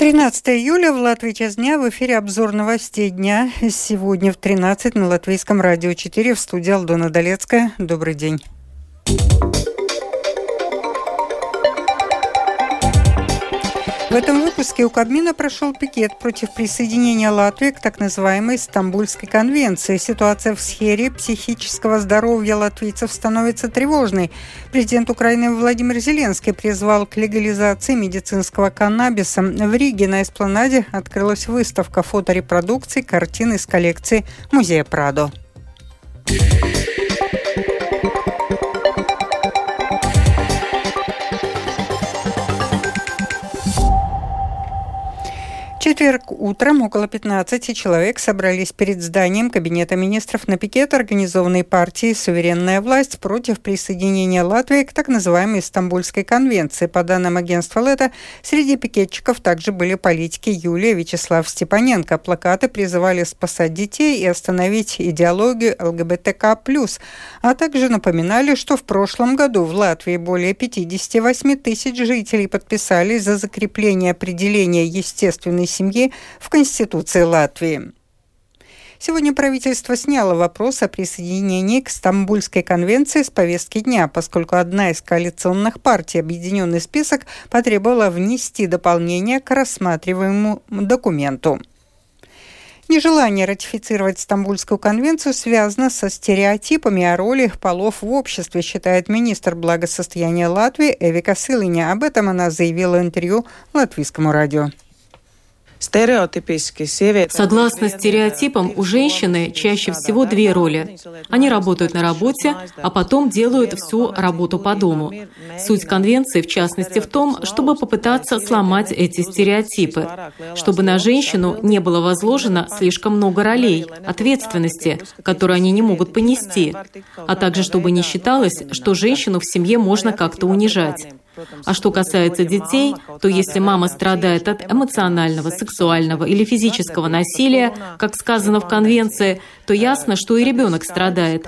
13 июля в Латвии час дня в эфире обзор новостей дня. Сегодня в 13 на Латвийском радио 4 в студии Алдона Долецкая. Добрый день. В этом выпуске у Кабмина прошел пикет против присоединения Латвии к так называемой Стамбульской конвенции. Ситуация в сфере психического здоровья латвийцев становится тревожной. Президент Украины Владимир Зеленский призвал к легализации медицинского каннабиса. В Риге на эспланаде открылась выставка фоторепродукций картин из коллекции Музея Прадо. Четверг утром около 15 человек собрались перед зданием Кабинета министров на пикет, организованной партией «Суверенная власть» против присоединения Латвии к так называемой Стамбульской конвенции. По данным агентства «Лето», среди пикетчиков также были политики Юлия Вячеслав Степаненко. Плакаты призывали спасать детей и остановить идеологию ЛГБТК+, а также напоминали, что в прошлом году в Латвии более 58 тысяч жителей подписались за закрепление определения естественной семьи в Конституции Латвии. Сегодня правительство сняло вопрос о присоединении к Стамбульской конвенции с повестки дня, поскольку одна из коалиционных партий, объединенный список, потребовала внести дополнение к рассматриваемому документу. Нежелание ратифицировать Стамбульскую конвенцию связано со стереотипами о роли полов в обществе, считает министр благосостояния Латвии Эвика Сылыня. Об этом она заявила в интервью латвийскому радио. Согласно стереотипам, у женщины чаще всего две роли. Они работают на работе, а потом делают всю работу по дому. Суть конвенции, в частности, в том, чтобы попытаться сломать эти стереотипы, чтобы на женщину не было возложено слишком много ролей, ответственности, которые они не могут понести, а также чтобы не считалось, что женщину в семье можно как-то унижать. А что касается детей, то если мама страдает от эмоционального, сексуального или физического насилия, как сказано в Конвенции, то ясно, что и ребенок страдает.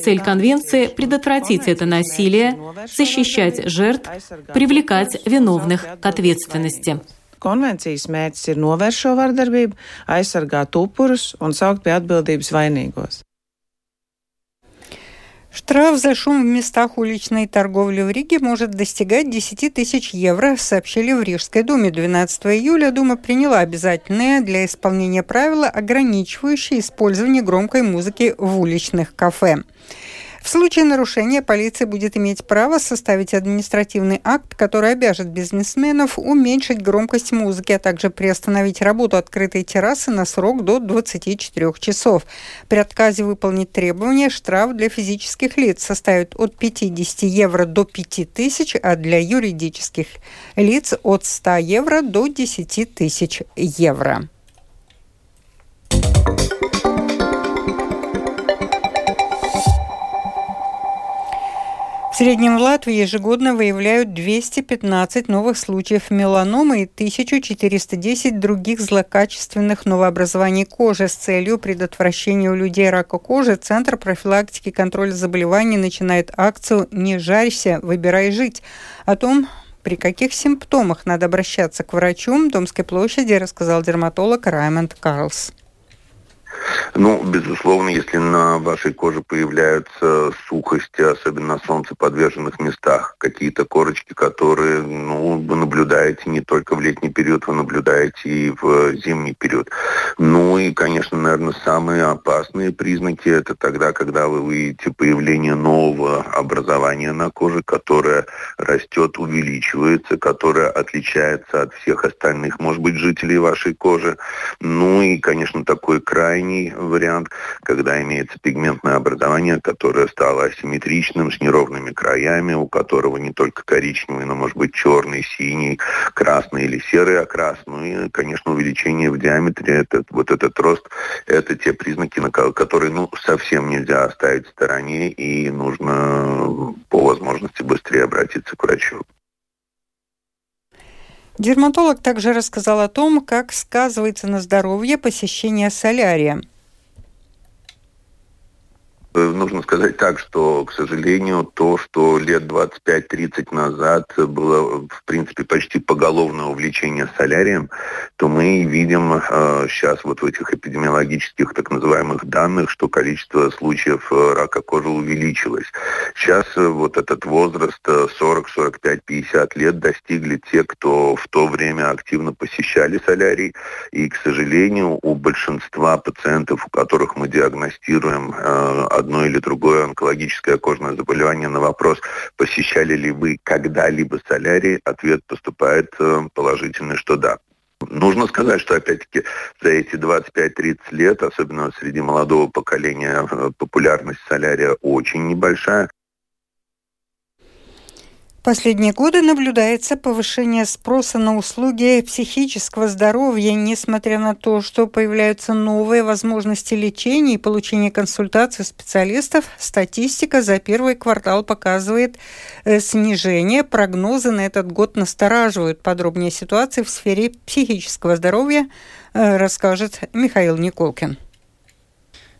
Цель Конвенции – предотвратить это насилие, защищать жертв, привлекать виновных к ответственности. Konvencijas mērķis ir novērst šo vardarbību, aizsargāt upurus un saukt pie atbildības vainīgos. Штраф за шум в местах уличной торговли в Риге может достигать 10 тысяч евро, сообщили в Рижской думе. 12 июля Дума приняла обязательные для исполнения правила, ограничивающие использование громкой музыки в уличных кафе. В случае нарушения полиция будет иметь право составить административный акт, который обяжет бизнесменов уменьшить громкость музыки, а также приостановить работу открытой террасы на срок до 24 часов. При отказе выполнить требования штраф для физических лиц составит от 50 евро до 5000, а для юридических лиц от 100 евро до 10 тысяч евро. В среднем в Латвии ежегодно выявляют 215 новых случаев меланомы и 1410 других злокачественных новообразований кожи с целью предотвращения у людей рака кожи. Центр профилактики и контроля заболеваний начинает акцию «Не жарься, выбирай жить». О том, при каких симптомах надо обращаться к врачу, Домской площади рассказал дерматолог Раймонд Карлс. Ну, безусловно, если на вашей коже появляются сухости, особенно на солнцеподверженных местах, какие-то корочки, которые ну, вы наблюдаете не только в летний период, вы наблюдаете и в зимний период. Ну и, конечно, наверное, самые опасные признаки это тогда, когда вы увидите появление нового образования на коже, которое растет, увеличивается, которое отличается от всех остальных, может быть, жителей вашей кожи. Ну и, конечно, такой крайний крайний вариант, когда имеется пигментное образование, которое стало асимметричным, с неровными краями, у которого не только коричневый, но может быть черный, синий, красный или серый окрас. Ну и, конечно, увеличение в диаметре, этот, вот этот рост, это те признаки, на которые ну, совсем нельзя оставить в стороне, и нужно по возможности быстрее обратиться к врачу. Дерматолог также рассказал о том, как сказывается на здоровье посещение солярия. Э, нужно сказать так, что, к сожалению, то, что лет 25-30 назад было, в принципе, почти поголовное увлечение солярием, то мы видим э, сейчас вот в этих эпидемиологических так называемых данных, что количество случаев э, рака кожи увеличилось. Сейчас э, вот этот возраст 40, 45, 50 лет достигли те, кто в то время активно посещали солярий. И, к сожалению, у большинства пациентов, у которых мы диагностируем э, одно или другое онкологическое кожное заболевание на вопрос, посещали ли вы когда-либо солярий, ответ поступает э, положительный, что да. Нужно сказать, что опять-таки за эти 25-30 лет, особенно среди молодого поколения, э, популярность солярия очень небольшая. Последние годы наблюдается повышение спроса на услуги психического здоровья, несмотря на то, что появляются новые возможности лечения и получения консультаций специалистов. Статистика за первый квартал показывает э, снижение. Прогнозы на этот год настораживают. Подробнее ситуации в сфере психического здоровья э, расскажет Михаил Николкин.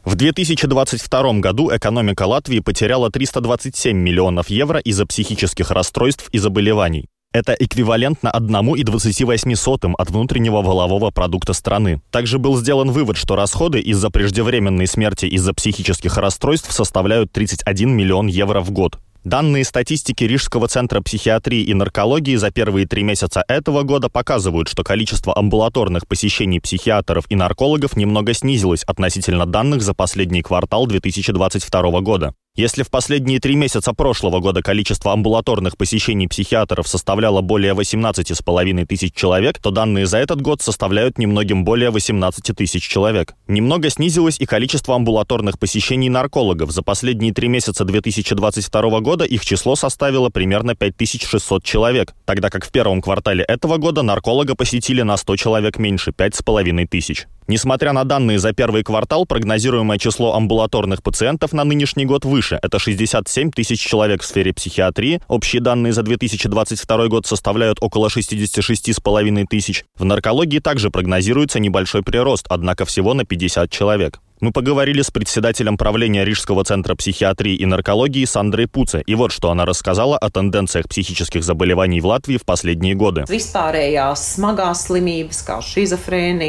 В 2022 году экономика Латвии потеряла 327 миллионов евро из-за психических расстройств и заболеваний. Это эквивалентно 1,28 от внутреннего волового продукта страны. Также был сделан вывод, что расходы из-за преждевременной смерти из-за психических расстройств составляют 31 миллион евро в год. Данные статистики Рижского центра психиатрии и наркологии за первые три месяца этого года показывают, что количество амбулаторных посещений психиатров и наркологов немного снизилось относительно данных за последний квартал 2022 года. Если в последние три месяца прошлого года количество амбулаторных посещений психиатров составляло более 18,5 тысяч человек, то данные за этот год составляют немногим более 18 тысяч человек. Немного снизилось и количество амбулаторных посещений наркологов. За последние три месяца 2022 года их число составило примерно 5600 человек, тогда как в первом квартале этого года нарколога посетили на 100 человек меньше – 5,5 тысяч. Несмотря на данные за первый квартал, прогнозируемое число амбулаторных пациентов на нынешний год выше. Это 67 тысяч человек в сфере психиатрии. Общие данные за 2022 год составляют около 66,5 тысяч. В наркологии также прогнозируется небольшой прирост, однако всего на 50 человек. Мы поговорили с председателем правления Рижского центра психиатрии и наркологии Сандрой Пуце. И вот что она рассказала о тенденциях психических заболеваний в Латвии в последние годы.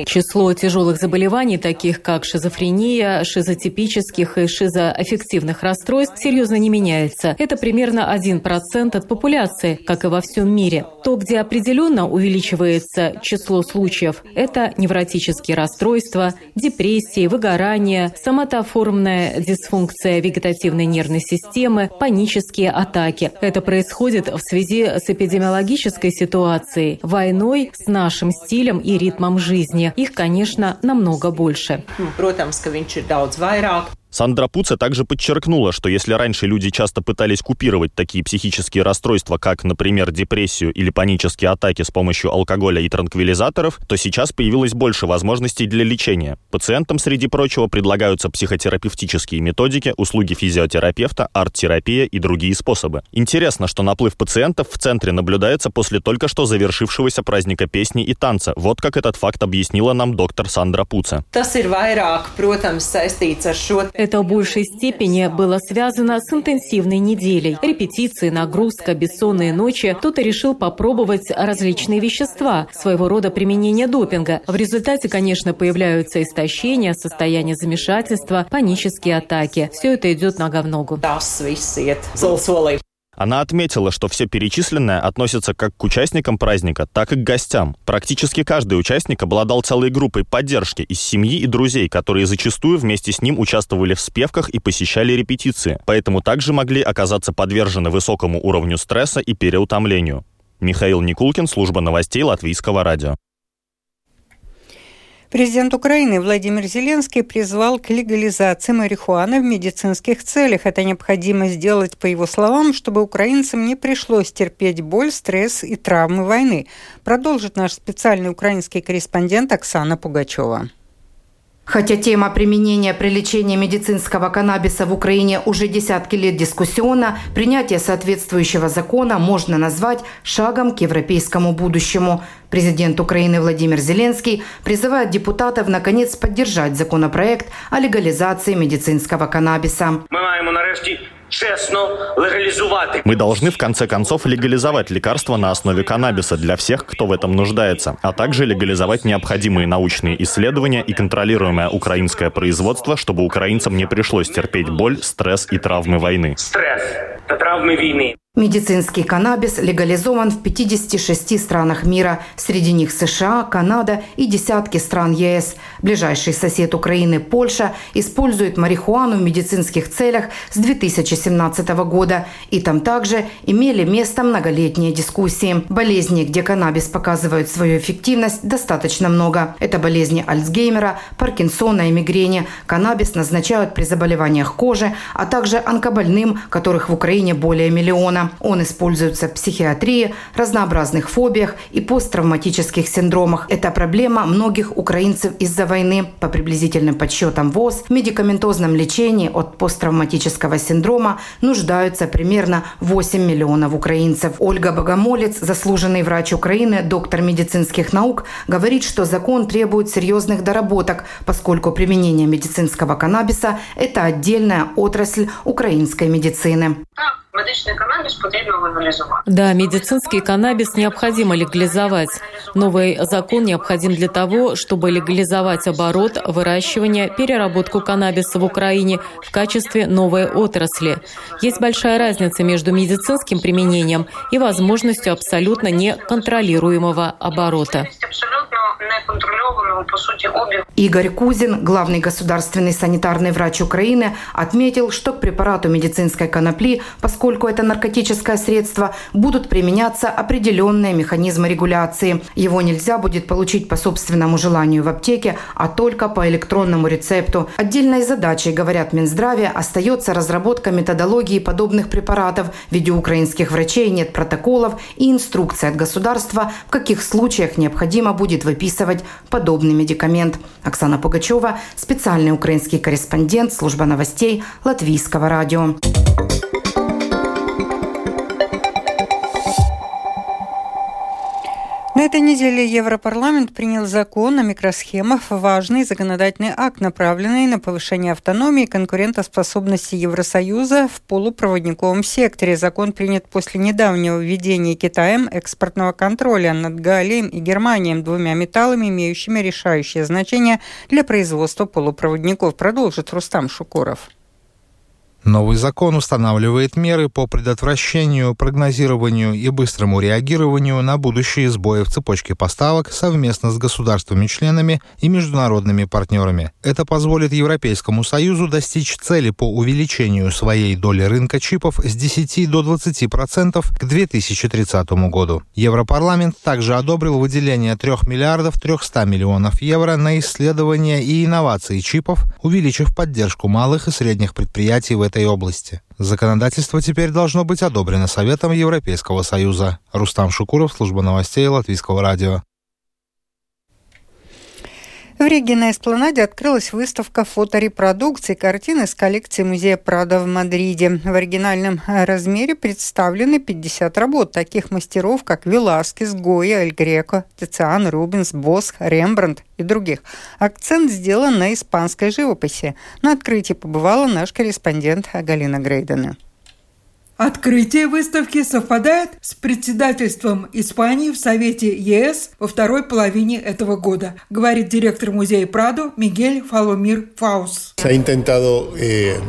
Число тяжелых заболеваний, таких как шизофрения, шизотипических и шизоаффективных расстройств, серьезно не меняется. Это примерно 1% от популяции, как и во всем мире. То, где определенно увеличивается число случаев, это невротические расстройства, депрессии, выгорание, выгорание, соматоформная дисфункция вегетативной нервной системы, панические атаки. Это происходит в связи с эпидемиологической ситуацией, войной с нашим стилем и ритмом жизни. Их, конечно, намного больше. Сандра Пуца также подчеркнула, что если раньше люди часто пытались купировать такие психические расстройства, как, например, депрессию или панические атаки с помощью алкоголя и транквилизаторов, то сейчас появилось больше возможностей для лечения. Пациентам, среди прочего, предлагаются психотерапевтические методики, услуги физиотерапевта, арт-терапия и другие способы. Интересно, что наплыв пациентов в центре наблюдается после только что завершившегося праздника песни и танца. Вот как этот факт объяснила нам доктор Сандра Пуца. Это в большей степени было связано с интенсивной неделей. Репетиции, нагрузка, бессонные ночи. Кто-то решил попробовать различные вещества, своего рода применение допинга. В результате, конечно, появляются истощения, состояние замешательства, панические атаки. Все это идет нога в ногу. Она отметила, что все перечисленное относится как к участникам праздника, так и к гостям. Практически каждый участник обладал целой группой поддержки из семьи и друзей, которые зачастую вместе с ним участвовали в спевках и посещали репетиции, поэтому также могли оказаться подвержены высокому уровню стресса и переутомлению. Михаил Никулкин, служба новостей Латвийского радио. Президент Украины Владимир Зеленский призвал к легализации марихуаны в медицинских целях. Это необходимо сделать, по его словам, чтобы украинцам не пришлось терпеть боль, стресс и травмы войны. Продолжит наш специальный украинский корреспондент Оксана Пугачева. Хотя тема применения при лечении медицинского каннабиса в Украине уже десятки лет дискуссионна, принятие соответствующего закона можно назвать шагом к европейскому будущему. Президент Украины Владимир Зеленский призывает депутатов наконец поддержать законопроект о легализации медицинского каннабиса. Мы мы должны в конце концов легализовать лекарства на основе каннабиса для всех, кто в этом нуждается, а также легализовать необходимые научные исследования и контролируемое украинское производство, чтобы украинцам не пришлось терпеть боль, стресс и травмы войны. Стресс – это травмы войны. Медицинский каннабис легализован в 56 странах мира, среди них США, Канада и десятки стран ЕС. Ближайший сосед Украины, Польша, использует марихуану в медицинских целях с 2017 года. И там также имели место многолетние дискуссии. Болезней, где каннабис показывает свою эффективность, достаточно много. Это болезни Альцгеймера, Паркинсона и мигрени. Каннабис назначают при заболеваниях кожи, а также онкобольным, которых в Украине более миллиона. Он используется в психиатрии, разнообразных фобиях и посттравматических синдромах. Это проблема многих украинцев из-за войны. По приблизительным подсчетам ВОЗ, в медикаментозном лечении от посттравматического синдрома нуждаются примерно 8 миллионов украинцев. Ольга Богомолец, заслуженный врач Украины, доктор медицинских наук, говорит, что закон требует серьезных доработок, поскольку применение медицинского каннабиса – это отдельная отрасль украинской медицины. Медичний каннабис потрібно легалізувати. Да, медицинский каннабис необходимо легализовать. Новый закон необходим для того, чтобы легализовать оборот, выращивание, переработку каннабиса в Украине в качестве новой отрасли. Есть большая разница между медицинским применением и возможностью абсолютно неконтролируемого оборота неконтролированного, по сути, обега. Игорь Кузин, главный государственный санитарный врач Украины, отметил, что к препарату медицинской конопли, поскольку это наркотическое средство, будут применяться определенные механизмы регуляции. Его нельзя будет получить по собственному желанию в аптеке, а только по электронному рецепту. Отдельной задачей, говорят Минздраве, остается разработка методологии подобных препаратов. Ведь у украинских врачей нет протоколов и инструкций от государства, в каких случаях необходимо будет выписывать выписывать подобный медикамент. Оксана Пугачева, специальный украинский корреспондент, служба новостей Латвийского радио. На этой неделе Европарламент принял закон о микросхемах, важный законодательный акт, направленный на повышение автономии и конкурентоспособности Евросоюза в полупроводниковом секторе. Закон принят после недавнего введения Китаем экспортного контроля над Галием и Германией, двумя металлами, имеющими решающее значение для производства полупроводников, продолжит Рустам Шукуров. Новый закон устанавливает меры по предотвращению, прогнозированию и быстрому реагированию на будущие сбои в цепочке поставок совместно с государствами-членами и международными партнерами. Это позволит Европейскому Союзу достичь цели по увеличению своей доли рынка чипов с 10 до 20% к 2030 году. Европарламент также одобрил выделение 3 миллиардов 300 миллионов евро на исследования и инновации чипов, увеличив поддержку малых и средних предприятий в этой этой области. Законодательство теперь должно быть одобрено Советом Европейского Союза. Рустам Шукуров, служба новостей Латвийского радио. В Риге на Эспланаде открылась выставка фоторепродукций картин из коллекции музея Прада в Мадриде. В оригинальном размере представлены 50 работ таких мастеров, как Веласкес, Гоя, Эль Греко, Тициан, Рубинс, Босх, Рембрандт и других. Акцент сделан на испанской живописи. На открытии побывала наш корреспондент Галина Грейдена. Открытие выставки совпадает с председательством Испании в Совете ЕС во второй половине этого года, говорит директор музея Прадо Мигель Фаломир Фаус. Eh,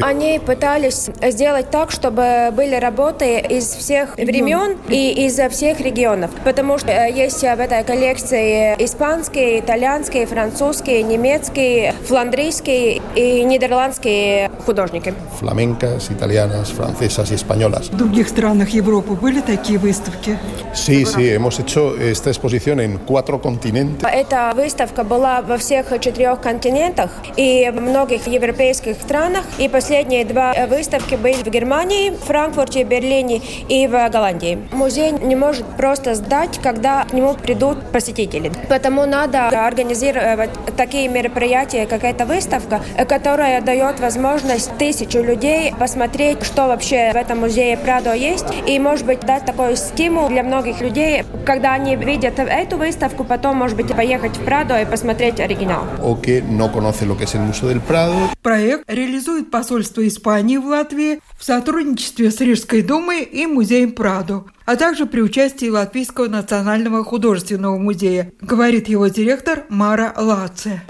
Они пытались сделать так, чтобы были работы из всех времен и из всех регионов, потому что э, есть в этой коллекции испанские, итальянские, французские, немецкие, фландрийские и нидерландские художники. Фламенко, francesas, italianas, francesas y españolas. В других странах Европы были такие выставки? Sí, sí, hemos hecho esta exposición en cuatro continentes. Эта выставка была во всех четырех континентах и в многих европейских странах. И последние два выставки были в Германии, Франкфурте, Берлине и в Голландии. Музей не может просто сдать, когда к нему придут посетители. Потому надо организировать такие мероприятия, как эта выставка, которая дает возможность тысячу людей посмотреть, что вообще в этом музее Прадо есть, и, может быть, дать такой стимул для многих людей, когда они видят эту выставку, потом, может быть, поехать в Прадо и посмотреть оригинал. O que no conoce lo que es el Museo del Prado. Проект реализует посольство Испании в Латвии в сотрудничестве с Рижской думой и музеем Прадо а также при участии Латвийского национального художественного музея, говорит его директор Мара Лаце.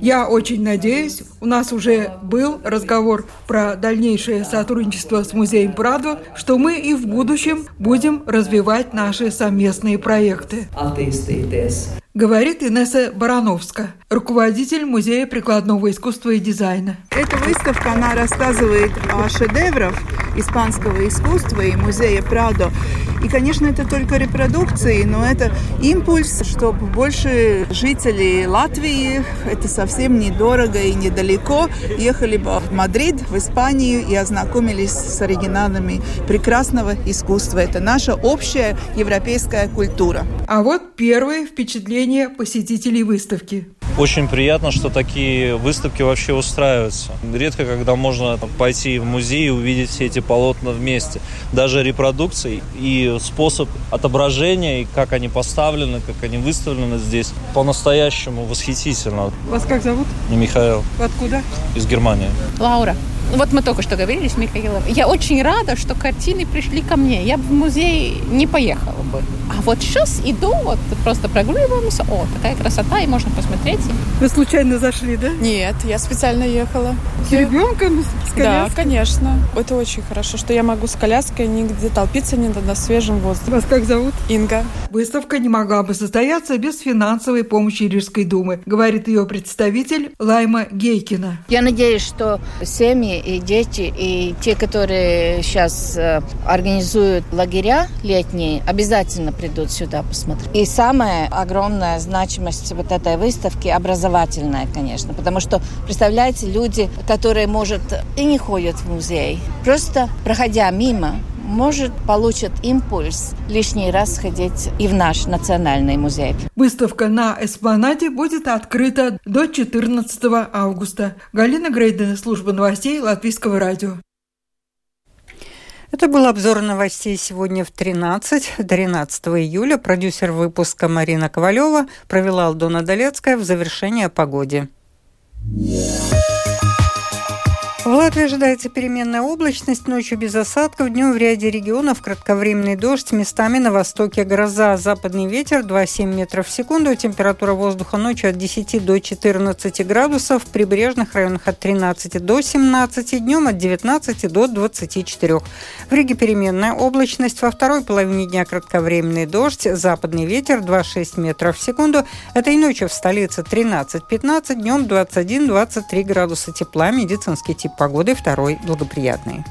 Я очень надеюсь, у нас уже был разговор про дальнейшее сотрудничество с музеем Прадо, что мы и в будущем будем развивать наши совместные проекты говорит Инесса Барановска, руководитель Музея прикладного искусства и дизайна. Эта выставка, она рассказывает о шедеврах испанского искусства и музея Прадо. И, конечно, это только репродукции, но это импульс, чтобы больше жителей Латвии, это совсем недорого и недалеко, ехали бы в Мадрид, в Испанию и ознакомились с оригиналами прекрасного искусства. Это наша общая европейская культура. А вот первые впечатления посетителей выставки. Очень приятно, что такие выставки вообще устраиваются. Редко, когда можно пойти в музей и увидеть все эти полотна вместе. Даже репродукции и способ отображения, и как они поставлены, как они выставлены здесь, по-настоящему восхитительно. Вас как зовут? Михаил. Откуда? Из Германии. Лаура. Вот мы только что говорили с Михаилом. Я очень рада, что картины пришли ко мне. Я бы в музей не поехала бы. А вот сейчас иду, вот просто прогуливаемся. О, такая красота, и можно посмотреть. Вы случайно зашли, да? Нет, я специально ехала. С ребенком? С коляской? Да, конечно. Это очень хорошо, что я могу с коляской нигде толпиться, не на свежем воздухе. Вас как зовут? Инга. Выставка не могла бы состояться без финансовой помощи Рижской думы, говорит ее представитель Лайма Гейкина. Я надеюсь, что семьи и дети, и те, которые сейчас э, организуют лагеря летние, обязательно придут сюда посмотреть. И самая огромная значимость вот этой выставки образовательная, конечно, потому что, представляете, люди, которые, может, и не ходят в музей, просто проходя мимо, может, получат импульс лишний раз сходить и в наш национальный музей. Выставка на Эспланаде будет открыта до 14 августа. Галина Грейдена, служба новостей Латвийского радио. Это был обзор новостей сегодня в 13, 13 июля. Продюсер выпуска Марина Ковалева провела Алдона Долецкая в завершение о погоде. Yeah. В Латвии ожидается переменная облачность, ночью без осадков, днем в ряде регионов кратковременный дождь, местами на востоке гроза, западный ветер 2,7 метров в секунду, температура воздуха ночью от 10 до 14 градусов, в прибрежных районах от 13 до 17, днем от 19 до 24. В Риге переменная облачность, во второй половине дня кратковременный дождь, западный ветер 2,6 метров в секунду, этой ночью в столице 13-15, днем 21-23 градуса тепла, медицинский тип погоды второй благоприятный.